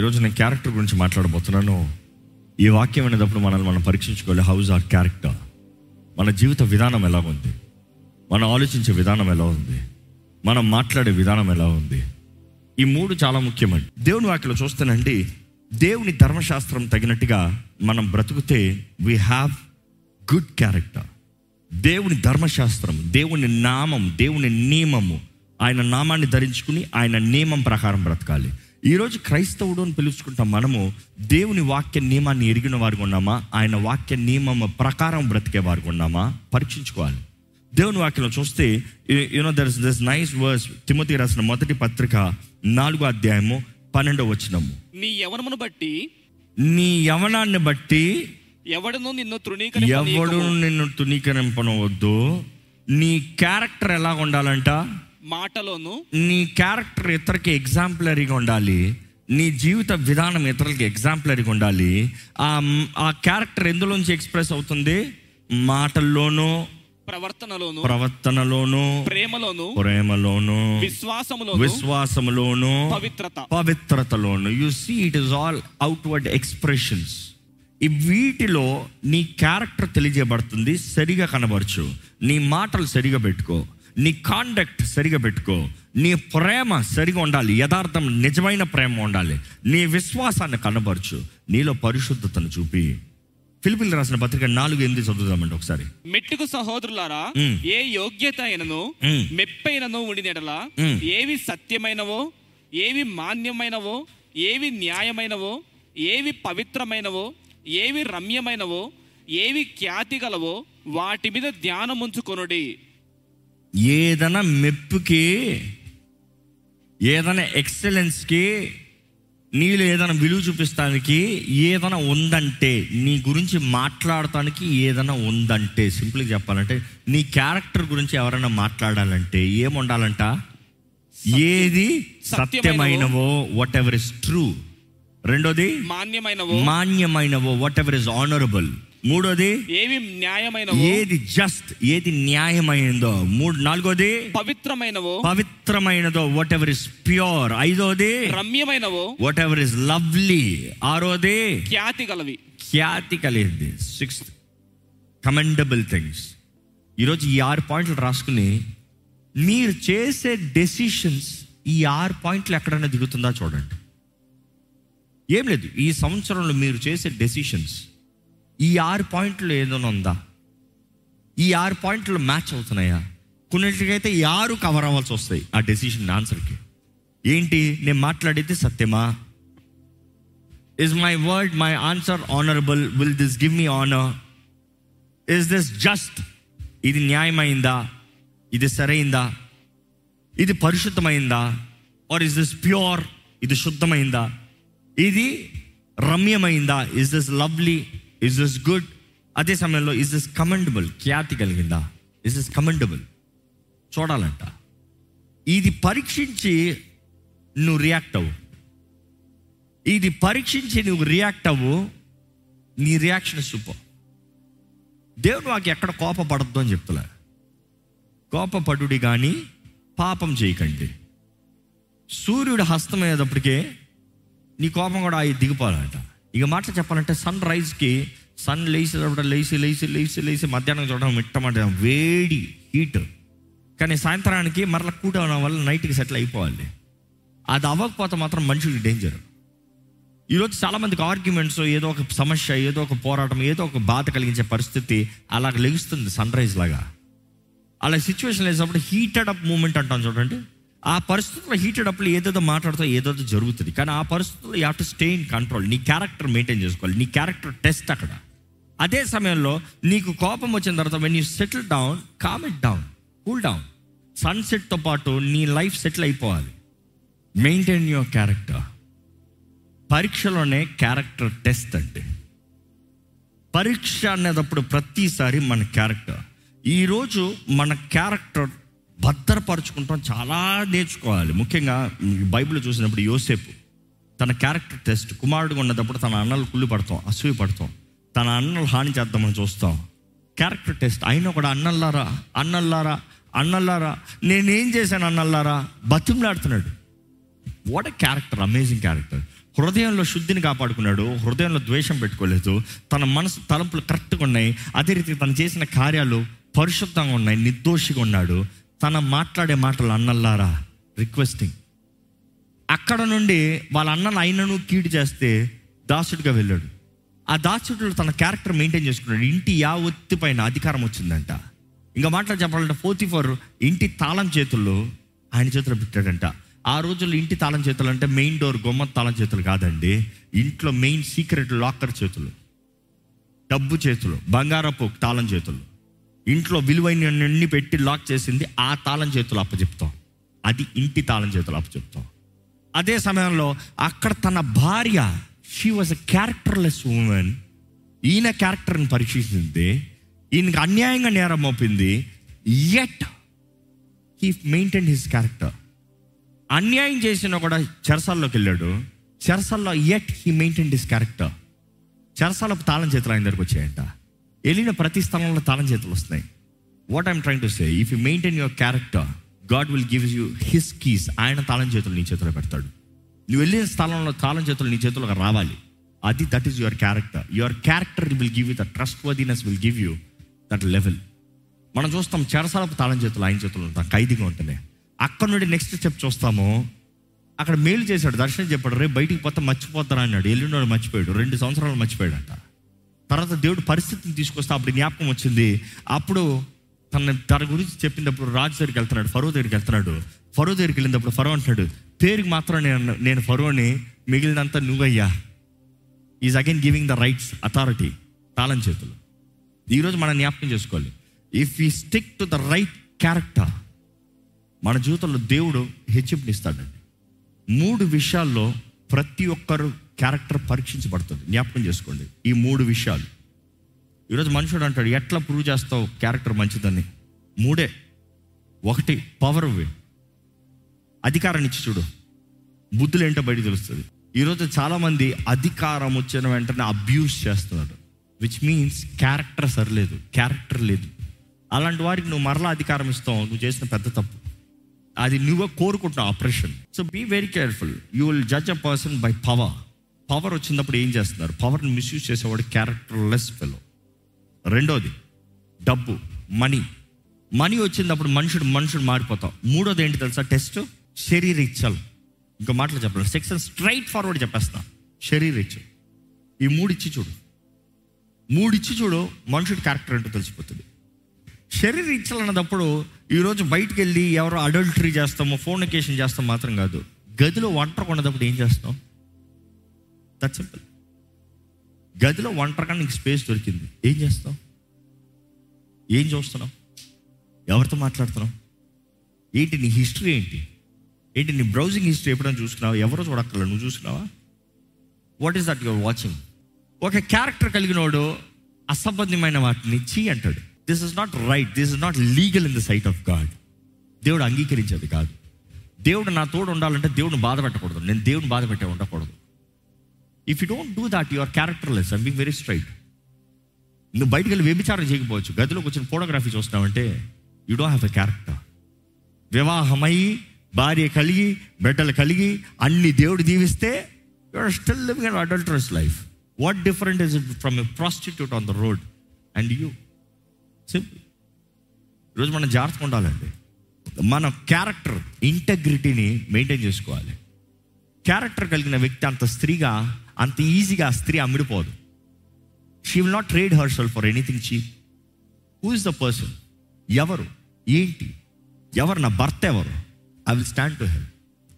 ఈరోజు నేను క్యారెక్టర్ గురించి మాట్లాడబోతున్నాను. ఈ వాక్యం అనేటప్పుడు మనల్ని మనం పరీక్షించుకోవాలి. హౌస్ ఆర్ క్యారెక్టర్ మన జీవిత విధానం ఎలా ఉంది? మనం ఆలోచించే విధానం ఎలా ఉంది? మనం మాట్లాడే విధానం ఎలా ఉంది? ఈ మూడు చాలా ముఖ్యమండి. దేవుని వాక్యలో చూస్తానండి దేవుని ధర్మశాస్త్రం తగినట్టుగా మనం బ్రతుకుతే వీ హ్యావ్ గుడ్ క్యారెక్టర్ దేవుని ధర్మశాస్త్రం దేవుని నామం దేవుని నియమము ఆయన నామాన్ని ధరించుకుని ఆయన నియమం ప్రకారం బ్రతకాలి. ఈరోజు క్రైస్తవుడు అని పిలుచుకుంటాం మనము దేవుని వాక్య నియమాన్ని ఎరిగిన వారికి ఉన్నామా? ఆయన వాక్య నియమం ప్రకారం బ్రతికే వారికి ఉన్నామా? పరీక్షించుకోవాలి. దేవుని వాక్యంలో చూస్తే you know there is this nice verse Timothy రాసిన మొదటి పత్రిక నాలుగో అధ్యాయము పన్నెండో వచనము. నీ యవనమును బట్టి నీ యవనాన్ని బట్టి ఎవడను నిన్ను ఎవడు తృణీకరింపనీయకుము. నిన్ను తునీకరింపనవద్దు నీ క్యారెక్టర్ ఎలా ఉండాలంట మాటలోను నీ క్యారెక్టర్ ఇతరులకి ఎగ్జాంపులరీగా ఉండాలి. నీ జీవిత విధానం ఇతరులకి ఎగ్జాంపులరీగా ఉండాలి. ఆ ఆ క్యారెక్టర్ ఎందులోంచి ఎక్స్ప్రెస్ అవుతుంది? మాటల్లోనూ ప్రవర్తనలోను ప్రవర్తనలోను ప్రేమలోను ప్రేమలోను విశ్వాసములోను విశ్వాసములోను పవిత్రత. పవిత్రతలోను. You see it is all outward expressions ఈ వీటిలో నీ క్యారెక్టర్ తెలియజేయబడుతుంది సరిగా కనబరచు. నీ మాటలు సరిగా పెట్టుకో. నీ కాండక్ట్ సరిగా పెట్టుకో. నీ ప్రేమ సరిగా ఉండాలి. యథార్థం నిజమైన ప్రేమ ఉండాలి. నీ విశ్వాసాన్ని కనబరచు. నీలో పరిశుద్ధతను చూపి. ఫిలిపిల్ రాసిన పత్రిక నాలుగు ఎనిమిది చదువుదామండి ఒకసారి. మెట్టుకు సహోదరులారా. ఏ యోగ్యత అయినను. మెప్పైనను ఉండినెడల. ఏవి సత్యమైనవో ఏవి మాన్యమైనవో ఏవి న్యాయమైనవో ఏవి పవిత్రమైనవో ఏవి రమ్యమైనవో ఏవి ఖ్యాతి గలవో వాటి మీద ధ్యానముంచుకొనుడి. ఏదైనా మెప్పుకి ఏదైనా ఎక్సలెన్స్కి నీళ్ళు ఏదైనా విలువ చూపిస్తానికి ఏదైనా ఉందంటే నీ గురించి మాట్లాడటానికి ఏదైనా ఉందంటే సింపుల్గా చెప్పాలంటే నీ క్యారెక్టర్ గురించి ఎవరైనా మాట్లాడాలంటే ఏం ఉండాలంట ఏది సత్యమైనవో వాట్ ఎవర్ ఇస్ ట్రూ రెండోది మాన్యమైనవో. మాన్యమైనవో వాట్ ఎవర్ ఇస్ ఆనరబుల్ మూడోది ఏవి న్యాయమైనవో? ఏది జస్ట్ ఏది న్యాయమైందో మూడు నాలుగోది పవిత్రమైనవో? పవిత్రమైనదో వాట్ ఎవర్ ఇస్ ప్యూర్ ఐదోది రమ్యమైనవో? వాట్ ఎవర్ ఇస్ లవ్లీ ఆరోది ఖ్యాతి గలవి. ఖ్యాతి కలిగింది. సిక్స్త్ కమెండబుల్ థింగ్స్ ఈరోజు ఈ ఆరు పాయింట్లు రాసుకుని మీరు చేసే డెసిషన్స్ ఈ ఆరు పాయింట్లు ఎక్కడైనా దిగుతుందా చూడండి. ఏం లేదు ఈ సంవత్సరంలో మీరు చేసే డెసిషన్స్ ఈ ఆరు పాయింట్లు ఏదైనా ఉందా? ఈ ఆరు పాయింట్లు మ్యాచ్ అవుతున్నాయా? కొన్నిటికైతే ఈ ఆరు కవర్ అవ్వాల్సి వస్తాయి ఆ డెసిషన్ ఆన్సర్కి ఏంటి? నేను మాట్లాడేది సత్యమా? Is my word my answer honourable will this give me honour is this just ఇది న్యాయమైందా? ఇది సరైందా? ఇది పరిశుద్ధమైందా? ఆర్ ఇస్ దిస్ ప్యూర్ ఇది శుద్ధమైందా? ఇది రమ్యమైందా? Is this lovely is this good అదే సమయంలో ఇస్ దిస్ కమెండబుల్ ఖ్యాతి కలిగిందా? ఇస్ దిస్ కమెండబుల్ చూడాలంట. ఇది పరీక్షించి నువ్వు రియాక్ట్ అవ్వు. ఇది పరీక్షించి నువ్వు రియాక్ట్ అవ్వు నీ రియాక్షన్ సూపర్ దేవుడు నాకు ఎక్కడ కోపపడద్దు అని చెప్తలే కోపపడుడి కానీ పాపం చేయకండి. సూర్యుడు హస్తం అయ్యేటప్పటికే నీ కోపం కూడా అవి దిగిపోవాలంట. ఇక మాట చెప్పాలంటే సన్ రైజ్కి సన్ లేచేటప్పుడు లేచి లేచి లేచి లేచి మధ్యాహ్నం చూడడం మిట్టమాట వేడి హీట్ కానీ సాయంత్రానికి మరలా కూట అవడం వల్ల నైట్కి సెటిల్ అయిపోవాలి. అది అవ్వకపోతే మాత్రం మనుషులకి డేంజర్ ఈరోజు చాలామందికి ఆర్గ్యుమెంట్స్ ఏదో ఒక సమస్య ఏదో ఒక పోరాటం ఏదో ఒక బాధ కలిగించే పరిస్థితి అలాగ లెగుస్తుంది సన్ రైజ్ లాగా. అలా సిచ్యువేషన్ లేసినప్పుడు హీటెడ్ అప్ మూమెంట్ అంటాం చూడండి. ఆ పరిస్థితుల్లో హీటెడ్ అప్పుడు ఏదేదో మాట్లాడుతూ ఏదేదో జరుగుతుంది. కానీ ఆ పరిస్థితుల్లో you to stay in control నీ క్యారెక్టర్ మెయింటైన్ చేసుకోవాలి. నీ క్యారెక్టర్ టెస్ట్ అక్కడ. అదే సమయంలో నీకు కోపం వచ్చిన తర్వాత when you settle down calm it down cool down సన్సెట్తో పాటు నీ లైఫ్ సెటిల్ అయిపోవాలి. మెయింటైన్ యువర్ క్యారెక్టర్ పరీక్షలోనే క్యారెక్టర్ టెస్ట్ అంటే పరీక్ష అనేటప్పుడు ప్రతిసారి మన క్యారెక్టర్ ఈరోజు మన క్యారెక్టర్ భద్రపరుచుకుంటాం. చాలా నేర్చుకోవాలి. ముఖ్యంగా బైబిల్ చూసినప్పుడు యోసేపు తన క్యారెక్టర్ టెస్ట్ కుమారుడుగా ఉన్నప్పుడు తన అన్నలు కుళ్ళు పడతాం అసూయ పడతాం తన అన్నలు హాని చేద్దామని చూస్తాం. క్యారెక్టర్ టెస్ట్ అయినా కూడా అన్నల్లారా అన్నల్లారా అన్నల్లారా నేనేం చేశాను అన్నల్లారా? బతిమలాడుతున్నాడు. What a character amazing character హృదయంలో శుద్ధిని కాపాడుకున్నాడు హృదయంలో ద్వేషం పెట్టుకోలేదు తన మనసు తలంపులు కరెక్ట్గా ఉన్నాయి అదే రీతి తను చేసిన కార్యాలు పరిశుద్ధంగా ఉన్నాయి నిర్దోషిగా ఉన్నాడు. తన మాట్లాడే మాటలు అన్నల్లారా? రిక్వెస్టింగ్ అక్కడ నుండి వాళ్ళ అన్నను అయినను కీడు చేస్తే దాసుడిగా వెళ్ళాడు. ఆ దాసుడు తన క్యారెక్టర్ మెయింటైన్ చేసుకున్నాడు. ఇంటి యా ఒత్తి పైన అధికారం వచ్చిందంట. ఇంకా మాట్లాడి చెప్పాలంటే ఫోర్తి ఫోర్ ఇంటి తాళం చేతుల్లో ఆయన చేతిలో పెట్టాడంట. ఆ రోజుల్లో ఇంటి తాళం చేతులు అంటే మెయిన్ డోర్ గుమ్మ తాళం చేతులు కాదండి. ఇంట్లో మెయిన్ సీక్రెట్ లాకర్ చేతులు డబ్బు చేతులు బంగారపు తాళం చేతులు. ఇంట్లో విలువైన పెట్టి లాక్ చేసింది ఆ తాళం చేతులు అప్పచెప్తాం. అది ఇంటి తాళం చేతులు అప్పచెప్తాం. అదే సమయంలో అక్కడ తన భార్య she was a characterless woman ఈయన క్యారెక్టర్ని పరీక్షించింది ఈయనకి అన్యాయంగా నేరం మోపింది. Yet he maintain his character అన్యాయం చేసినా కూడా చెరసల్లోకి వెళ్ళాడు. చెరసల్లో yet he maintain his character చెరసాలకు తాళం చేతులు ఆయన దగ్గరకు వచ్చాయంట. వెళ్ళిన ప్రతి స్థలంలో తాళం చేతులు వస్తున్నాయి. What I'm trying to say if you maintain your character God will give you his keys ఆయన తాళం చేతులు నీ చేతిలో పెడతాడు. నువ్వు వెళ్ళిన స్థలంలో తాళం చేతులు నీ చేతులకు రావాలి. అది that is your character your character will give you the trustworthiness will give you that level మనం చూస్తాం చెరసాలపు తాళం చేతులు ఆయన చేతులు ఉంటాం ఖైదీగా ఉంటున్నాయి అక్కడ నుండి నెక్స్ట్ స్టెప్ చూస్తాము. అక్కడ మేలు చేశాడు దర్శనం చెప్పాడు రేపు బయటికి పోతే మర్చిపోతారా అన్నాడు. ఎల్లుండి మర్చిపోయాడు. రెండు సంవత్సరాలు మర్చిపోయాడు అంట తర్వాత దేవుడు పరిస్థితిని తీసుకొస్తే అప్పుడు జ్ఞాపకం వచ్చింది. అప్పుడు తన తన గురించి చెప్పినప్పుడు రాజు దగ్గరికి వెళ్తున్నాడు ఫరో దగ్గరికి వెళ్తున్నాడు. ఫరో దగ్గరికి వెళ్ళినప్పుడు ఫరో అంటున్నాడు పేరుకి మాత్రం నేను నేను ఫరోని మిగిలినంతా నువ్వయ్యా. Is again giving the rights authority తాళం చేతులు. ఈరోజు మనం జ్ఞాపకం చేసుకోవాలి. If you stick to the right character మన జీవితంలో దేవుడు హెచ్చింపునిస్తాడండి మూడు విషయాల్లో ప్రతి ఒక్కరు క్యారెక్టర్ పరీక్షించబడుతుంది జ్ఞాపకం చేసుకోండి. ఈ మూడు విషయాలు. ఈరోజు మనుషుడు అంటాడు ఎట్లా ప్రూవ్ చేస్తావు క్యారెక్టర్ మంచిదని? మూడే. ఒకటి పవర్ అధికారాన్ని ఇచ్చి చూడు. బుద్ధులు ఏంటో బయట తెలుస్తుంది. ఈరోజు చాలామంది అధికారం వచ్చిన వెంటనే అబ్యూస్ చేస్తున్నారు. విచ్ మీన్స్ క్యారెక్టర్ సరిలేదు. క్యారెక్టర్ లేదు. అలాంటి వారికి నువ్వు మరలా అధికారం ఇస్తావు. నువ్వు చేసిన పెద్ద తప్పు. అది నువ్వే కోరుకుంటున్నావు operation so be very careful you will judge a person by power power వచ్చినప్పుడు ఏం చేస్తున్నారు? పవర్ని మిస్యూజ్ చేసేవాడు క్యారెక్టర్లెస్ ఫెలో రెండోది డబ్బు మనీ మనీ వచ్చినప్పుడు మనుషుడు మనుషుడు మారిపోతాం. మూడోది ఏంటి తెలుసా? టెస్ట్ శరీర ఇచ్చలు ఇంకా మాటలు చెప్పలేదు సెక్షన్ స్ట్రైట్ ఫార్వర్డ్ చెప్పేస్తా. శరీర ఇచ్చు ఈ మూడు ఇచ్చి చూడు. మూడు ఇచ్చి చూడు మనుషుడి క్యారెక్టర్ ఏంటో తెలిసిపోతుంది. శరీర ఇచ్చలు అన్నదప్పుడు ఈరోజు బయటికి వెళ్ళి ఎవరో అడల్టరీ చేస్తామో ఫోనికేషన్ చేస్తాం మాత్రం కాదు. గదిలో వంట కొన్నదప్పుడు ఏం చేస్తాం? దట్ సింపుల్ గదిలో ఒంటరిగా నీకు స్పేస్ దొరికింది. ఏం చేస్తావు ఏం చూస్తున్నావు? ఎవరితో మాట్లాడుతున్నావు? ఏంటి నీ హిస్టరీ ఏంటి? ఏంటి నీ బ్రౌజింగ్ హిస్టరీ ఎప్పుడైనా చూసుకున్నావా? ఎవరో చూడక్కర్లేదు. నువ్వు చూసుకున్నావా? What is that you're watching ఒక క్యారెక్టర్ కలిగినోడు అసంబద్ధమైన వాటిని చీ అంటాడు. This is not right this is not legal in the sight of God దేవుడు అంగీకరించేది కాదు. దేవుడు నా తోడు ఉండాలంటే దేవుడిని బాధ పెట్టకూడదు. నేను దేవుడిని బాధ పెట్టే ఉండకూడదు. If you don't do that your characterless I'm being very straight నువ్వు బయటికి వెళ్ళి వ్యభిచారం చేయకపోవచ్చు. గదిలోకి వచ్చిన photography చూస్తున్నావంటే you don't have a character వివాహమై భార్య కలిగి బిడ్డలు కలిగి అన్ని దేవుడు దీవిస్తే you're still living an adulterous life what different is it from a prostitute on the road and you simple ఈరోజు మనం జాగ్రత్తగా ఉండాలండి. మన క్యారెక్టర్ ఇంటగ్రిటీని మెయింటైన్ చేసుకోవాలి. క్యారెక్టర్ కలిగిన వ్యక్తి అంత స్త్రీగా అంత ఈజీగా ఆ స్త్రీ అమ్మిడిపోదు. She will not trade herself for anything cheap who is the person ఎవరు? ఏంటి? ఎవరు నా భర్త ఎవరు? I will stand to help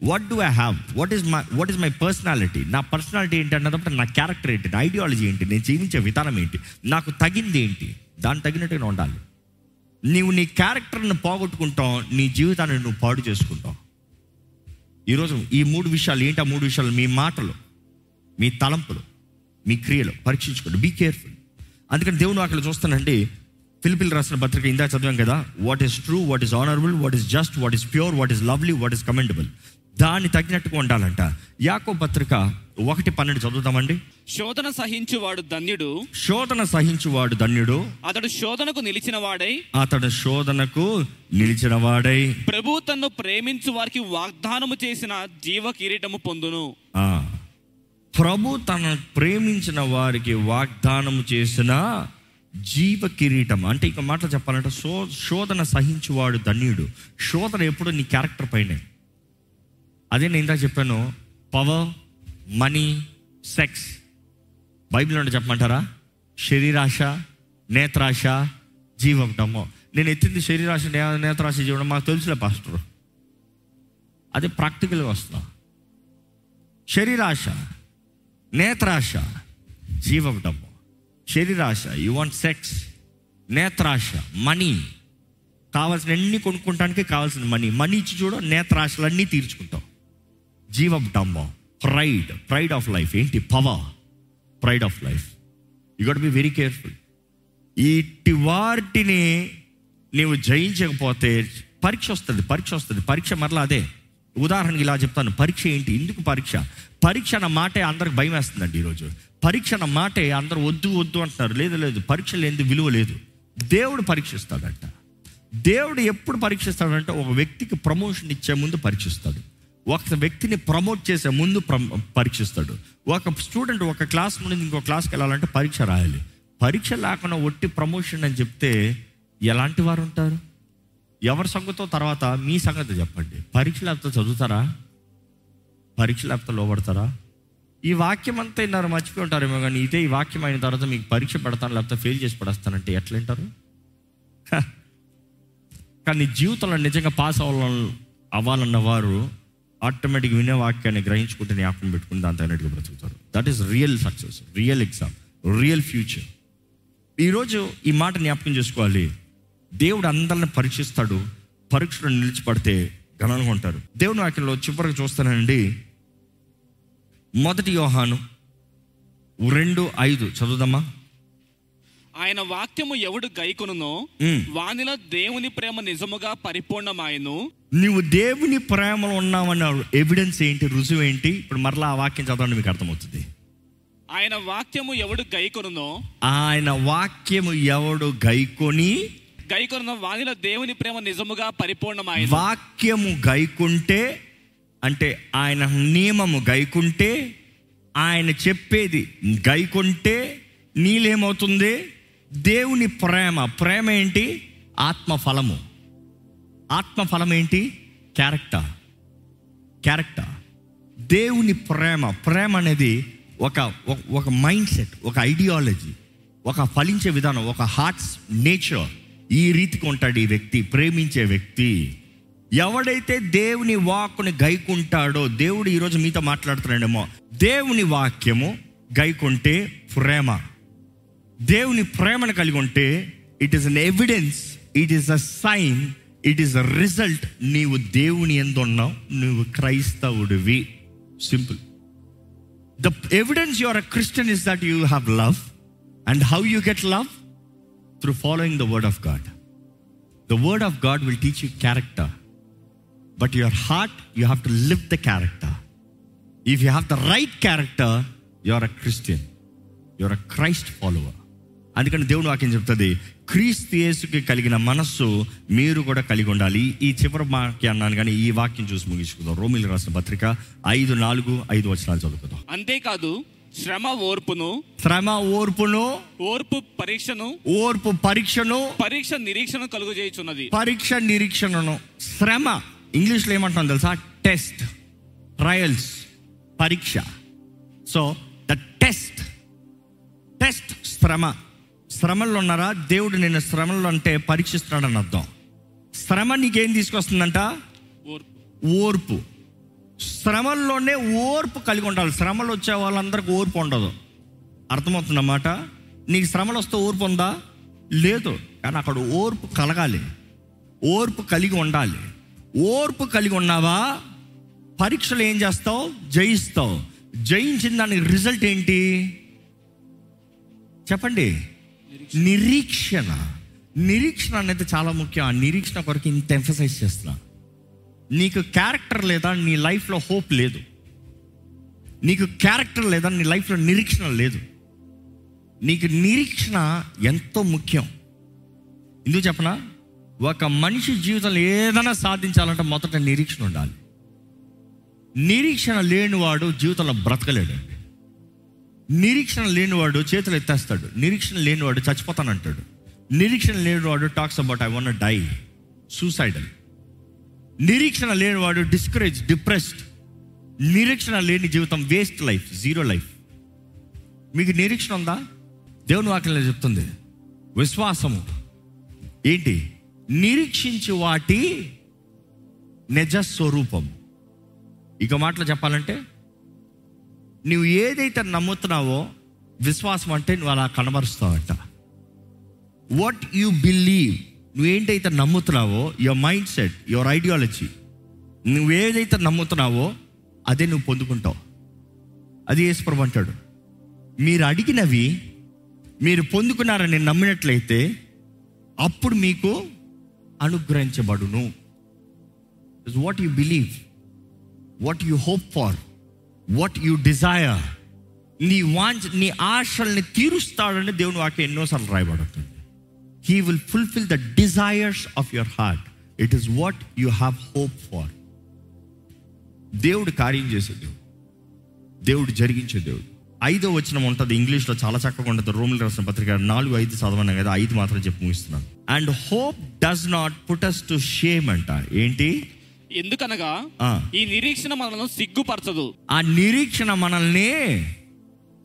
what do I have what is my what is my personality నా పర్సనాలిటీ ఏంటి అన్నప్పుడు నా క్యారెక్టర్ ఏంటి? నా ఐడియాలజీ ఏంటి? నేను జీవించే విధానం ఏంటి? నాకు తగింది ఏంటి? దాన్ని తగినట్టుగా ఉండాలి. నీవు నీ క్యారెక్టర్ని పోగొట్టుకుంటావు నీ జీవితాన్ని నువ్వు పాడు చేసుకుంటావు. ఈరోజు ఈ మూడు విషయాలు ఏంటి? ఆ మూడు విషయాలు మీ మాటలు మీ తలంపులు మీ క్రియలు పరీక్షించుకోండి. బీ కేర్ఫుల్ అందుకని దేవుని అక్కడ చూస్తానండి. ఫిలిపిల్ రాసిన పత్రిక ఇందా చదివాం కదా. What is true what is honourable what is just what is pure what is lovely what is commendable దాన్ని తగినట్టుగా ఉండాలంట. యాకో పత్రిక ఒకటి పన్నెండు చదువుతామండి. శోధన సహించువాడు ధన్యుడు. శోధన సహించువాడు ధన్యుడు. అతడు శోధనకు నిలిచిన వాడై అతడు శోధనకు నిలిచిన వాడై ప్రభు తన్ను ప్రేమించు వారికి వాగ్దానము చేసిన జీవ కిరీటము పొందును ప్రభు తన ప్రేమించిన వారికి వాగ్దానం చేసిన జీవ కిరీటం అంటే ఇక మాటలు చెప్పాలంటే శో శోధన సహించువాడు ధన్యుడు. శోధన ఎప్పుడు నీ క్యారెక్టర్ పైనే. అదే నేను ఇందాక చెప్పాను. Power money sex. బైబిల్ నుండి చెప్పమంటారా? శరీరాశ నేత్రాశ జీవటము నేను ఎత్తింది శరీరాశ నేత్రాశ జీవనం మాకు తెలుసులే పాస్టర్. అది ప్రాక్టికల్గా వస్తున్నా శరీరాశ నేత్రాశ జీవటము శరీరాశ యు వాంట్ సెక్స్ నేత్రాశ మనీ. కావాల్సిన అన్ని కొనుక్కుంటానికి కావాల్సిన మనీ. మనీ ఇచ్చి చూడ నేత్రాశలన్నీ తీర్చుకుంటాం. జీవం. డమ్మం ప్రైడ్ ప్రైడ్ ఆఫ్ లైఫ్ ఏంటి? Power pride of life you got be very careful ఇట్టి వాటిని నీవు జయించకపోతే పరీక్ష వస్తుంది పరీక్ష వస్తుంది. పరీక్ష మరలా అదే. ఉదాహరణకి ఇలా చెప్తాను. పరీక్ష ఏంటి? ఎందుకు పరీక్ష? పరీక్ష అన్న మాటే అందరికి భయం వేస్తుందండి ఈరోజు. పరీక్ష అన్న మాటే అందరూ వద్దు వద్దు అంటున్నారు. లేదు లేదు. పరీక్ష లేని విలువ లేదు. దేవుడు పరీక్షిస్తాడంట. దేవుడు ఎప్పుడు పరీక్షిస్తాడంటే ఒక వ్యక్తికి ప్రమోషన్ ఇచ్చే ముందు పరీక్షిస్తాడు. ఒక వ్యక్తిని ప్రమోట్ చేసే ముందు పరీక్షిస్తాడు. ఒక స్టూడెంట్ ఒక క్లాస్ నుండి ఇంకో క్లాస్కి వెళ్ళాలంటే పరీక్ష రాయాలి. పరీక్ష లేకుండా ఒట్టి ప్రమోషన్ అని చెప్తే ఎలాంటి వారు ఉంటారు? ఎవరి సంగతో? తర్వాత మీ సంగతి చెప్పండి. పరీక్ష లేకపోతే చదువుతారా? పరీక్ష లేకపోతే లోపడతారా ఈ వాక్యం అంతా ఇన్నారు మర్చిపోయి ఉంటారేమో కానీ ఇదే ఈ వాక్యం అయిన తర్వాత మీకు పరీక్ష పెడతాను లేకపోతే ఫెయిల్ చేసి పడేస్తానంటే ఎట్లా వింటారు? హ. కానీ జీవితంలో నిజంగా పాస్ అవ్వాలని అవ్వాలన్న వారు ఆటోమేటిక్ వినే వాక్యాన్ని గ్రహించుకుంటే జ్ఞాపకం పెట్టుకుని దాంతో అన్నట్టుగా బ్రతుకుతారు. That is real success real exam real future ఈరోజు ఈ మాట జ్ఞాపకం చేసుకోవాలి. దేవుడు అందరిని పరీక్షిస్తాడు పరీక్షలు నిలిచిపడితే ఘనంగా ఉంటారు. దేవుని వాక్యంలో చివరికి చూస్తానండి. మొదటి యోహాను రెండు ఐదు చదువుదమ్మా ఆయన వాక్యము ఎవడు గైకొనునో మ్. వానిలో దేవుని ప్రేమ నిజముగా పరిపూర్ణమాయను. నీవు దేవుని ప్రేమలో ఉన్నావన్న ఎవిడెన్స్ ఏంటి? రుజువు ఏంటి? ఇప్పుడు మరలా ఆ వాక్యం చదవండి మీకు అర్థమవుతుంది. ఆయన వాక్యము ఎవడు గైకొనునో ఆయన వాక్యము ఎవడు గైకొని గైకొనునో వానిలో దేవుని ప్రేమ నిజముగా పరిపూర్ణమాయను. వాక్యము గైకుంటే అంటే ఆయన నియమము గైకుంటే ఆయన చెప్పేది గైకుంటే నీలేమవుతుంది? దేవుని ప్రేమ. ప్రేమ ఏంటి? ఆత్మ ఫలము ఆత్మ ఫలం ఏంటి క్యారెక్టర్ క్యారెక్టర్ దేవుని ప్రేమ. ప్రేమ అనేది ఒక ఒక- ఒక మైండ్ సెట్ ఒక ఐడియాలజీ ఒక ఫలించే విధానం ఒక హార్ట్స్ నేచర్ ఈ రీతికి ఉంటాడు ఈ వ్యక్తి ప్రేమించే వ్యక్తి. ఎవడైతే దేవుని వాక్కుని గైకుంటాడో దేవుడు ఈరోజు మీతో మాట్లాడుతున్నాడేమో దేవుని వాక్యము గైకుంటే ప్రేమ. దేవుని ప్రేమను కలిగి ఉంటే it is an evidence it is a sign it is a result నీవు దేవుని ఎందున్నావు నువ్వు క్రైస్తవుడివి. Simple the evidence you're a Christian is that you have love and how you get love through following the word of God the word of God will teach you character but your heart you have to live the character if you have the right character you are a Christian you are a Christ follower అందుకని దేవుడు వాక్యం చెప్తుంది క్రీస్తు యేసుకి కలిగిన మనస్సు మీరు కూడా కలిగి ఉండాలి. ఈ చివరి వాక్యం అన్నాను కానీ ఈ వాక్యం చూసి ముగించుకుందాం. రోమిలు రాసిన పత్రిక ఐదు నాలుగు ఐదు వచనాలు చదువుకుందాం. అంతేకాదు శ్రమ ఓర్పును శ్రమ ఓర్పును ఓర్పు పరీక్షను ఓర్పు పరీక్షను పరీక్ష నిరీక్షణ కలుగు చేయుచున్నది పరీక్ష నిరీక్షణను. శ్రమ ఇంగ్లీష్లో ఏమంటాం తెలుసా? టెస్ట్ ట్రయల్స్ పరీక్ష. సో ద టెస్ట్ టెస్ట్ శ్రమ. శ్రమల్లో ఉన్నారా? దేవుడు నిన్ను శ్రమల్లో అంటే పరీక్షిస్తున్నాడని అర్థం. శ్రమ నీకేం తీసుకొస్తుందంట? ఓర్పు. శ్రమల్లోనే ఓర్పు కలిగి ఉండాలి. శ్రమలు వచ్చే వాళ్ళందరికీ ఓర్పు ఉండదు. అర్థమవుతుందన్నమాట నీకు శ్రమలు వస్తే ఓర్పు ఉందా? లేదు. కానీ అక్కడ ఓర్పు కలగాలి. ఓర్పు కలిగి ఉండాలి. ఓర్పు కలిగి ఉన్నావా? పరీక్షలు ఏం చేస్తావు? జయిస్తావు. జయించిన దానికి రిజల్ట్ ఏంటి? చెప్పండి. నిరీక్షణ. నిరీక్షణ. అనేది చాలా ముఖ్యం. ఆ నిరీక్షణ కొరకు ఇంత ఎంఫసైజ్ చేస్తున్నా. నీకు క్యారెక్టర్ లేదా నీ లైఫ్లో హోప్ లేదు. నీకు క్యారెక్టర్ లేదా నీ లైఫ్లో నిరీక్షణ లేదు. నీకు నిరీక్షణ ఎంతో ముఖ్యం. ఎందుకు చెప్పనా? ఒక మనిషి జీవితంలో ఏదైనా సాధించాలంటే మొదట నిరీక్షణ ఉండాలి. నిరీక్షణ లేనివాడు జీవితంలో బ్రతకలేడండి నిరీక్షణ లేనివాడు చేతులు ఎత్తేస్తాడు. నిరీక్షణ లేనివాడు చచ్చిపోతానంటాడు. నిరీక్షణ లేనివాడు talks about I want die suicidal నిరీక్షణ లేనివాడు డిస్కరేజ్ డిప్రెస్డ్ నిరీక్షణ లేని జీవితం వేస్ట్ లైఫ్ జీరో లైఫ్ మీకు నిరీక్షణ ఉందా? దేవుని వాక్యంలో చెప్తుంది. విశ్వాసము. ఏంటి? నిరీక్షించి వాటి నిజ స్వరూపం. ఇక మాటలు చెప్పాలంటే నువ్వు ఏదైతే నమ్ముతున్నావో విశ్వాసం అంటే నువ్వు అలా కనబరుస్తావట. వాట్ యు బిలీవ్ నువ్వు ఏంటైతే నమ్ముతున్నావో your mind set your ideology నువ్వు ఏదైతే నమ్ముతున్నావో అదే నువ్వు పొందుకుంటావు. అది యేసుప్రభు అంటాడు. మీరు అడిగినవి మీరు పొందుకున్నారని నమ్మినట్లయితే అప్పుడు మీకు అనుగ్రహించబడును. What you believe what you hope for what you desire నీ వాంచ నీ ఆశల్ని తీరుస్తాడని దేవుని వాక్యం ఎన్నోసార్లు రాయబడుతుంది. He will fulfil the desires of your heart it is what you have hope for దేవుడు కార్యం చేసే దేవుడు. దేవుడు జరిగించే దేవుడు. ఐదో వచనం ఉంటుంది ఇంగ్లీష్లో చాలా చక్కగా ఉంటుంది. రోమిల్ రాసిన పత్రిక నాలుగు ఐదు చదవను కదా ఐదు మాత్రం చెప్పి ముగిస్తున్నాను. And hope does not put us to shame అంట. ఏంటి? ఎందుకనగా. ఈ నిరీక్షణ మనల్ని సిగ్గుపరచదు. ఆ నిరీక్షణ మనల్ని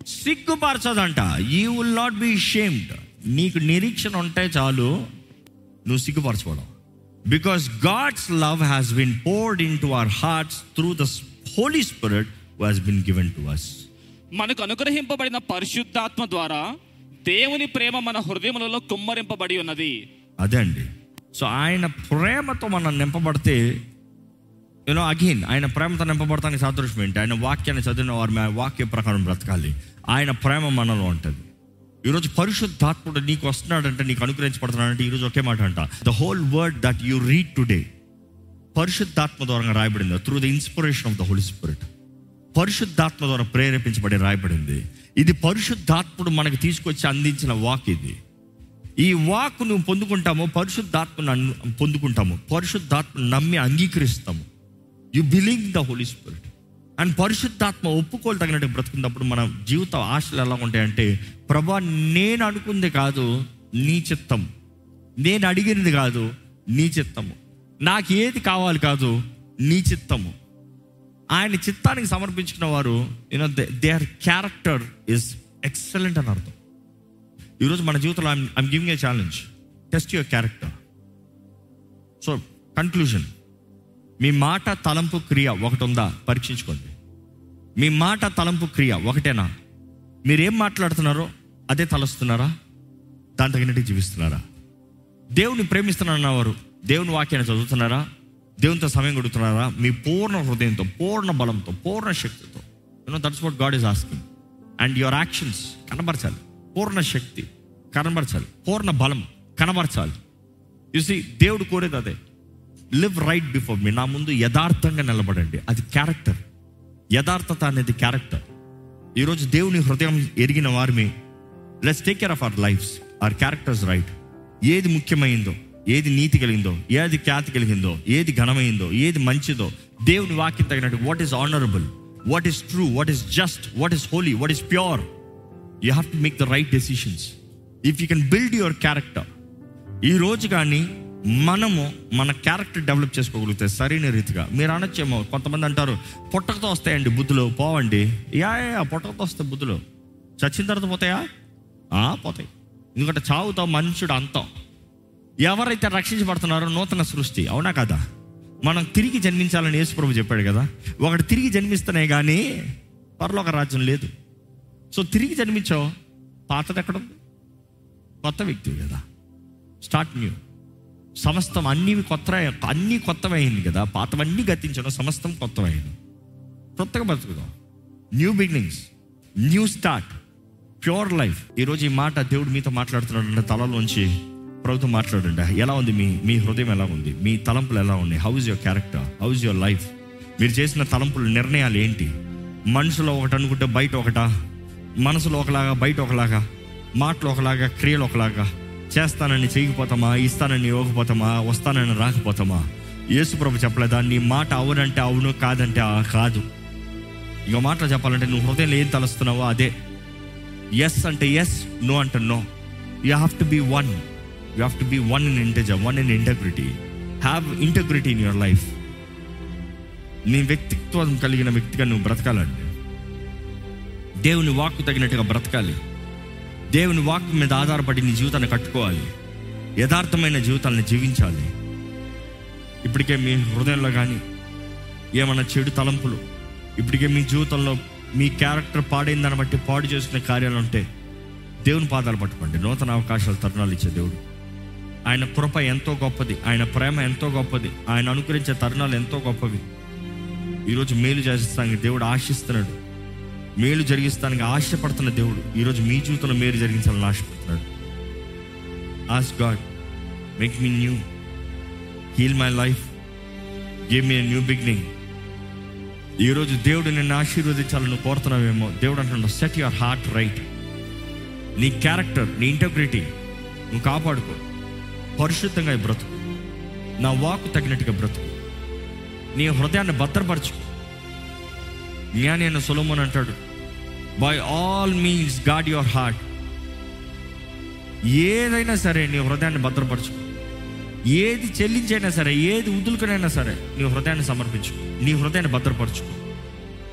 సిగ్గుపరచదంట. You will not be shamed నీకు నిరీక్షణ ఉంటే చాలు నువ్వు సిగ్గుపరచుకోవడం because God's love has been poured into our hearts through the Holy Spirit has been given to us మనకు అనుగ్రహింపబడిన పరిశుద్ధాత్మ ద్వారా దేవుని ప్రేమ మన హృదయములలో కుమ్మరింపబడి ఉన్నది. అదే అండి. సో ఆయన ప్రేమతో మనం నింపబడితే యూనో అగైన్ ఆయన ప్రేమతో నింపబడతానికి సాదృశ్యం ఏంటి? ఆయన వాక్యాన్ని చదివిన వారి మీద వాక్య ప్రకారం బ్రతకాలి. ఆయన ప్రేమ మనలో ఉంటుంది. ఈరోజు పరిశుద్ధాత్ముడు నీకు వస్తున్నాడంటే నీకు అనుగ్రహించబడుతున్నాడంటే ఈరోజు ఒకే మాట అంట. The whole word that you read today పరిశుద్ధాత్మ ద్వారా రాయబడింది. Through the inspiration of the Holy Spirit పరిశుద్ధాత్మ ద్వారా ప్రేరేపించబడి రాయబడింది. ఇది పరిశుద్ధాత్ముడు మనకు తీసుకొచ్చి అందించిన వాక్ ఇది. ఈ వాక్ నువ్వు పొందుకుంటాము పరిశుద్ధాత్మను పొందుకుంటాము. పరిశుద్ధాత్మ నమ్మి అంగీకరిస్తాము. You believe the Holy Spirit and పరిశుద్ధాత్మ ఒప్పుకోలు తగినట్టు బ్రతుకున్నప్పుడు మన జీవిత ఆశలు ఎలా ఉంటాయంటే ప్రభా నేను అనుకుంది కాదు నీ చిత్తం. నేను అడిగినది కాదు నీ చిత్తము. నాకు ఏది కావాలి కాదు నీ చిత్తము. ఆయన చిత్తానికి సమర్పించిన వారు you know their character is excellent అని అర్థం. ఈరోజు మన జీవితంలో I'm giving a challenge test your character so conclusion మీ మాట తలంపు క్రియ ఒకటి ఉందా పరీక్షించుకోండి. మీ మాట తలంపు క్రియ ఒకటేనా? మీరేం మాట్లాడుతున్నారో అదే తలస్తున్నారా? దాని తగినట్టు జీవిస్తున్నారా? దేవుని ప్రేమిస్తున్నారన్నవారు దేవుని వాక్యాన్ని చదువుతున్నారా? దేవునితో సమయం గడుపుతున్నారా? మీ పూర్ణ హృదయంతో పూర్ణ బలంతో పూర్ణ శక్తితో. You know that's what God is asking and your actions కనబరచాలి. పూర్ణ శక్తి కనబరచాలి. పూర్ణ బలం కనబరచాలి. చూసి దేవుడు కోరేది అదే. లివ్ రైట్ బిఫోర్ మీ నా ముందు యథార్థంగా నిలబడండి. అది క్యారెక్టర్ యథార్థత అనేది క్యారెక్టర్ ఈరోజు దేవుని హృదయం ఎరిగిన వారిని let's take care of our lives or characters right ఏది ముఖ్యమైందో ఏది నీతి కలిగిందో ఏది ఖ్యాతి కలిగిందో ఏది ఘనమైందో ఏది మంచిదో దేవుని వాక్యం తగినట్టు what is honourable what is true what is just what is holy what is pure you have to make the right decisions if you can build your character ఈ రోజు కానీ మనము మన క్యారెక్టర్ డెవలప్ చేసుకోగలిగితే సరైన రీతిగా. మీరు అనొచ్చేమో కొంతమంది అంటారు పుట్టకతో వస్తాయండి బుద్ధులు పోవండి. యా యా, యా పుట్టకతో వస్తాయి బుద్ధులు. చచ్చిన తర్వాత పోతాయా? ఆ, పోతాయి. ఎందుకంటే చావుతో మనుషుడు అంతం. ఎవరైతే రక్షించబడుతున్నారో నూతన సృష్టి అవునా కదా? మనం తిరిగి జన్మించాలని యేసుప్రభు చెప్పాడు కదా. ఒకటి తిరిగి జన్మిస్తేనే కానీ పరలోక రాజ్యం లేదు. సో తిరిగి జన్మించావు పాతది ఎక్కడ ఉంది? కొత్త వ్యక్తి కదా. Start new. సమస్తం అన్ని కొత్త అన్నీ కొత్తమైంది కదా. పాతవన్నీ గతించడం సమస్తం కొత్తమైంది కొత్తగా బతుకుదాం. New beginnings new start pure life ఈరోజు ఈ మాట దేవుడు మీతో మాట్లాడుతున్నాడు. తలలోంచి ప్రభుత్వం మాట్లాడండి. ఎలా ఉంది మీ మీ హృదయం ఎలా ఉంది? మీ తలంపులు ఎలా ఉన్నాయి? How is your character how is your life మీరు చేసిన తలంపులు నిర్ణయాలు ఏంటి? మనసులో ఒకటి అనుకుంటే బయట ఒకటా? మనసులో ఒకలాగా బయట ఒకలాగా? మాటలు ఒకలాగా? క్రియలు ఒకలాగా? చేస్తానని చేయకపోతామా? ఇస్తానని ఇవ్వకపోతామా? వస్తానని రాకపోతామా? యేసుప్రభు చెప్పలేదా? నీ మాట అవునంటే అవును కాదంటే ఆ కాదు. ఇక మాటలు చెప్పాలంటే నువ్వు హృదయం ఏం తలుస్తున్నావో అదే. ఎస్ అంటే ఎస్ నో అంటే no you have to be one you have to be one in integer one in integrity have integrity in your life నీ వ్యక్తిత్వం కలిగిన వ్యక్తిగా నువ్వు బ్రతకాలండి. దేవుని వాక్కు తగినట్టుగా బ్రతకాలి. దేవుని వాక్ మీద ఆధారపడి నీ జీవితాన్ని కట్టుకోవాలి. యథార్థమైన జీవితాలను జీవించాలి. ఇప్పటికే మీ హృదయంలో కానీ ఏమన్నా చెడు తలంపులు ఇప్పటికే మీ జీవితంలో మీ క్యారెక్టర్ పాడైందని బట్టి పాడు చేసుకునే కార్యాలు ఉంటే దేవుని పాదాలు పట్టుకోండి. నూతన అవకాశాలు తరుణాలు ఇచ్చే దేవుడు. ఆయన కృప ఎంతో గొప్పది ఆయన ప్రేమ ఎంతో గొప్పది ఆయన అనుకరించే తరుణాలు ఎంతో గొప్పవి. ఈరోజు మేలు చేస్తానికి దేవుడు ఆశిస్తున్నాడు. మేలు జరిగిస్తానికి ఆశపడుతున్న దేవుడు. ఈరోజు మీ జీవితంలో మేలు జరిగించాలని ఆశపడుతున్నాడు. As God make me new heal my life give me new beginning ఈరోజు దేవుడు నిన్ను ఆశీర్వదించాలని కోరుతున్నావేమో. దేవుడు అంటున్నాడు సెట్ యువర్ హార్ట్ రైట్ నీ క్యారెక్టర్ నీ ఇంటగ్రిటీ నువ్వు కాపాడుకో. పరిశుద్ధంగా బ్రతుకు. నా వాకు తగినట్టుగా బ్రతుకు. నీ హృదయాన్ని భద్రపరచుకో. జ్ఞాని అయిన సొలమోన్ అంటాడు by all means God your heart ఏదైనా సరే నీ హృదయాన్ని భద్రపరచు. ఏది చెల్లించైనా సరే ఏది ఉదులుకునైనా సరే నీ హృదయాన్ని సమర్పించు. నీ హృదయాన్ని భద్రపరచు.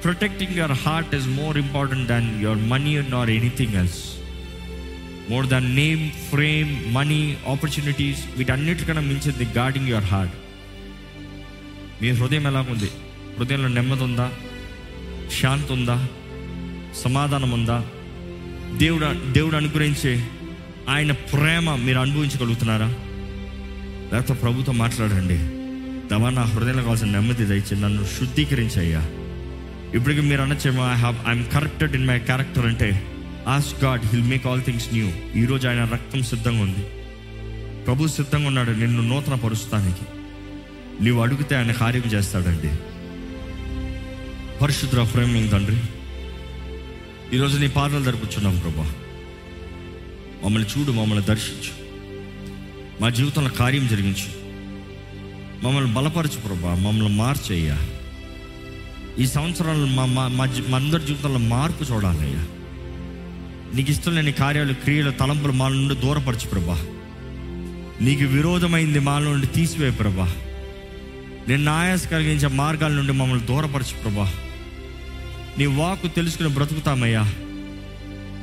Protecting your heart is more important than your money nor anything else more than name fame money opportunities వీటన్నిటికన్నా మించింది గార్డింగ్ యువర్ హార్ట్ మీ హృదయం ఎలాగుంది? హృదయంలో నెమ్మది ఉందా? శాంతి ఉందా? సమాధానం ఉందా దేవుడు దేవుడు అనుగ్రహించే ఆయన ప్రేమ మీరు అనుభవించగలుగుతున్నారా? లేకపోతే ప్రభుతో మాట్లాడండి. దవా నా హృదయంలో కావాల్సిన నెమ్మది దయచి నన్ను శుద్ధీకరించయ్యా. ఇప్పటికి మీరు అనొచ్చేమో I have I'm corrected in my character అంటే as God will make all things new. ఈరోజు ఆయన రక్తం సిద్ధంగా ఉంది. ప్రభు సిద్ధంగా ఉన్నాడు నిన్ను నూతన పరుస్తానికి నీవు అడిగితే ఆయన కార్యం చేస్తాడండి. పరిశుద్ధ ఫ్రేమింగ్ తండ్రి ఈరోజు నీ పాదాలు జరుపుచున్నాం ప్రభా. మమ్మల్ని చూడు మమ్మల్ని దర్శించు. మా జీవితంలో కార్యం జరిగించు. మమ్మల్ని బలపరచు ప్రభా మమ్మల్ని మార్చయ్యా. ఈ సంవత్సరాలు మా మా మా అందరి జీవితంలో మార్పు చూడాలయ్యా. నీకు ఇష్టం లేని కార్యాలు క్రియలు తలంపులు మా నుండి దూరపరచు ప్రభా. నీకు విరోధమైంది మా నుండి తీసివే ప్రభా. నేను ఆయాస కలిగించే మార్గాల నుండి మమ్మల్ని దూరపరచు ప్రభా. నీ వాకు తెలుసుకుని బ్రతుకుతామయ్యా.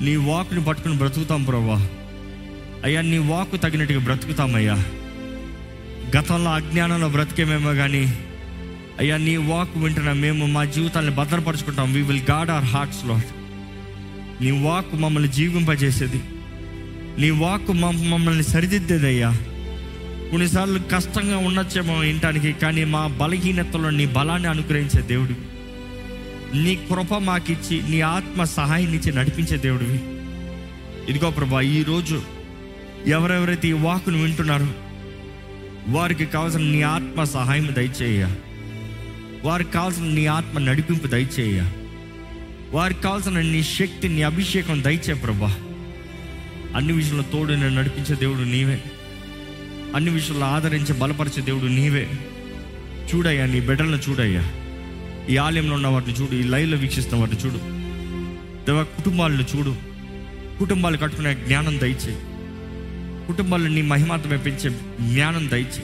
నీ వాకుని పట్టుకుని బ్రతుకుతాం ప్రభా అయ్యా నీ వాకు తగినట్టుగా బ్రతుకుతామయ్యా. గతంలో అజ్ఞానంలో బ్రతికేమేమో కానీ అయ్యా నీ వాక్ వింటున్న మేము మా జీవితాన్ని భద్రపరుచుకుంటాం. వీ విల్ గాడ్ అవర్ హార్ట్స్లో నీ వాక్ మమ్మల్ని జీవింపజేసేది. నీ వాక్ మమ్- మమ్మల్ని సరిదిద్దేదయ్యా. కొన్నిసార్లు కష్టంగా ఉండొచ్చేమో వినటానికి కానీ మా బలహీనతలో నీ బలాన్ని అనుగ్రహించే దేవుడు. నీ కృప మాకిచ్చి నీ ఆత్మ సహాయం ఇచ్చి నడిపించే దేవుడివి. ఇదిగో ప్రభా ఈరోజు ఎవరెవరైతే ఈ వాకును వింటున్నారో వారికి కావాల్సిన నీ ఆత్మ సహాయం దయచేయ వారికి కావాల్సిన నీ ఆత్మ నడిపింపు దయచేయ వారికి కావాల్సిన నీ శక్తి నీ అభిషేకం దయచే ప్రభా. అన్ని విషయంలో తోడు నేను నడిపించే దేవుడు నీవే. అన్ని విషయంలో ఆదరించి బలపరిచే దేవుడు నీవే. చూడయ్యా నీ బిడ్డలను చూడయ్యా. ఈ ఆలయంలో ఉన్న వాటిని చూడు ఈ లైవ్లో వీక్షిస్తున్న వాటిని చూడు. దేవా కుటుంబాలను చూడు. కుటుంబాలు కట్టుకునే జ్ఞానం దయచే కుటుంబాలను నీ మహిమాత్మే పెంచే జ్ఞానం దయచే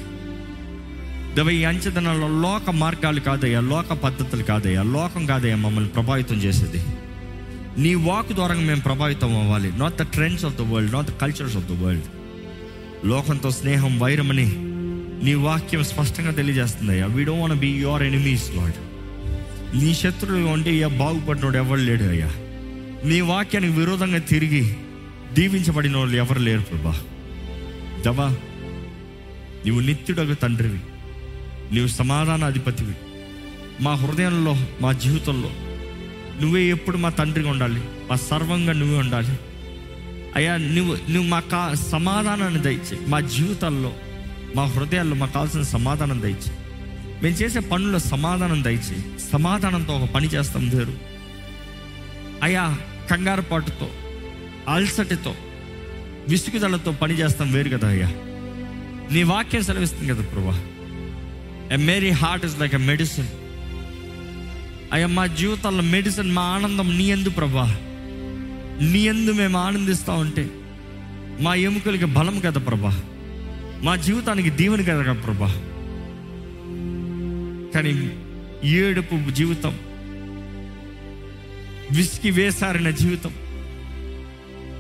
దేవ ఈ అంచెదనంలో లోక మార్గాలు కాదయ్యా లోక పద్ధతులు కాదయ్యా లోకం కాదయ్యా మమ్మల్ని ప్రభావితం చేసేది. నీ వాక్ ద్వారా మేము ప్రభావితం అవ్వాలి. Not the trends of the world not the cultures of the world లోకంతో స్నేహం వైరమని నీ వాక్యం స్పష్టంగా తెలియజేస్తుంది అయ్యా. We don't want be your enemies Lord నీ శత్రువు ఉంటే ఇక బాగుపడినోడు ఎవరు లేడు అయ్యా. నీ వాక్యానికి విరోధంగా తిరిగి దీవించబడిన వాళ్ళు ఎవరు లేరు ప్రభా. దవా నీవు నిత్యుడగ తండ్రివి. నీవు సమాధాన అధిపతివి మా హృదయంలో మా జీవితంలో నువ్వే ఎప్పుడు మా తండ్రిగా ఉండాలి మా సర్వంగా నువ్వే ఉండాలి. అయ్యా నువ్వు నువ్వు మా కా సమాధానాన్ని దయచే మా జీవితాల్లో మా హృదయాల్లో మాకు కావాల్సిన సమాధానం దయచే మేము చేసే పనుల్లో సమాధానం దయచి సమాధానంతో ఒక పని చేస్తాం వేరు అయ్యా కంగారు పాటుతో అల్సటితో విసుగుదలతో పని చేస్తాం వేరు కదా అయ్యా. నీ వాక్యం సెలవిస్తుంది కదా ప్రభా. A merry heart is like a medicine అయ్యా మా జీవితాల్లో మెడిసిన్ మా ఆనందం నీ ఎందు ప్రభా. నీ ఎందు మేము ఆనందిస్తూ ఉంటే మా ఎముకలకి బలం కదా ప్రభా. మా జీవితానికి దీవెన కదా ప్రభా. కానీ ఏడుపు జీవితం విసికి వేసారిన జీవితం.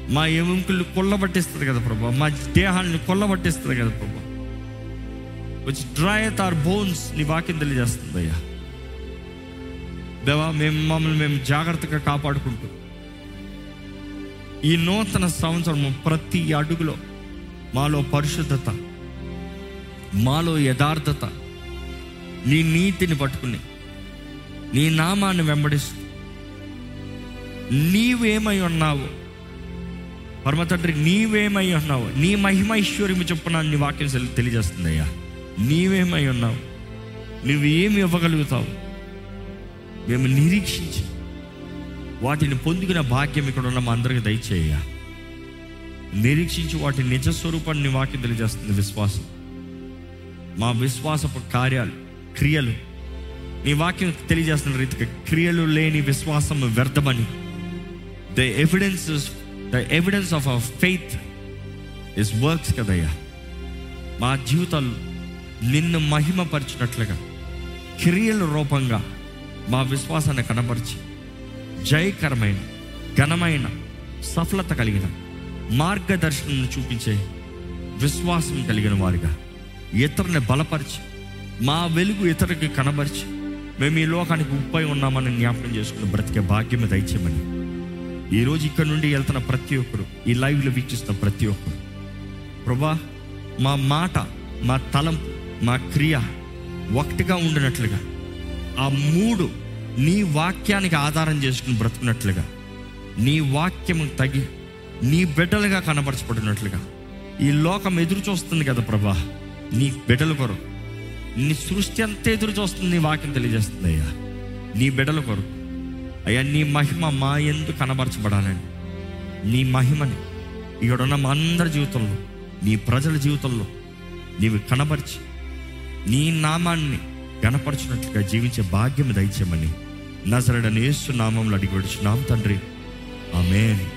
మా ఎముకలు కొల్లబట్టిస్తుంది కదా ప్రభా మా దేహాన్ని కొల్లబట్టిస్తుంది కదా ప్రభా. వచ్చి డ్రై ఆర్ బోన్స్ నీ వాక్యం తెలియజేస్తుంది అయ్యా దేవా మేము మమ్మల్ని మేము జాగ్రత్తగా కాపాడుకుంటూ ఈ నూతన సంవత్సరం ప్రతి అడుగులో మాలో పరిశుద్ధత మాలో యథార్థత నీ నీతిని పట్టుకుని నీ నామాన్ని వెంబడిస్తూ. నీవేమై ఉన్నావు పరమ తండ్రి నీవేమై ఉన్నావు నీ మహిమైశ్వర్యము చొప్పున నీ వాక్యం తెలియజేస్తుంది అయ్యా నీవేమై ఉన్నావు నువ్వు ఏమి ఇవ్వగలుగుతావు? మేము నిరీక్షించి వాటిని పొందుకున్న భాగ్యం ఇక్కడ ఉన్న మా అందరికి దయచేయ నిరీక్షించి వాటి నిజ స్వరూపాన్ని వాక్యం తెలియజేస్తుంది విశ్వాసం. మా విశ్వాసపు కార్యాలు క్రియలు. నీ వాక్యం తెలియజేస్తున్న రీతిగా క్రియలు లేని విశ్వాసం వ్యర్థమని. The evidence the evidence of our faith is works కదయ్యా. మా జీవితాలు నిన్ను మహిమపరిచినట్లుగా క్రియల రూపంగా మా విశ్వాసాన్ని కనపరిచి జయకరమైన ఘనమైన సఫలత కలిగిన మార్గదర్శనం చూపించే విశ్వాసం కలిగిన వారిగా ఇతరుని బలపరిచి మా వెలుగు ఇతరుకి కనబరిచి మేము ఈ లోకానికి ఉప్పై ఉన్నామని జ్ఞాపకం చేసుకుని బ్రతికే భాగ్యం దయచేయమని. ఈరోజు ఇక్కడ నుండి వెళ్తున్న ప్రతి ఒక్కరు ఈ లైవ్లో వీక్షిస్తున్న ప్రతి ఒక్కరు. ప్రభా మా మాట మా తలంపు మా క్రియ ఒకటిగా ఉండినట్లుగా ఆ మూడు నీ వాక్యానికి ఆధారం చేసుకుని బ్రతుకున్నట్లుగా నీ వాక్యం తగి నీ బిడ్డలుగా కనబరచబడినట్లుగా ఈ లోకం ఎదురు చూస్తుంది కదా ప్రభా నీ బిడ్డల కొరకు. నీ సృష్టి అంతా ఎదురు చూస్తుంది నీ వాక్యం తెలియజేస్తుంది అయ్యా. నీ బిడ్డల కొరకు. అయ్యా నీ మహిమ మా ఎందు కనబరచబడాలని. నీ మహిమని ఇక్కడున్న మా అందరి జీవితంలో నీ ప్రజల జీవితంలో నీవు కనబరిచి నీ నామాన్ని గణపరచినట్లుగా జీవించే భాగ్యం దయచేయమని నజరడని నామంలో అడిగి నామ తండ్రి. ఆమేన్.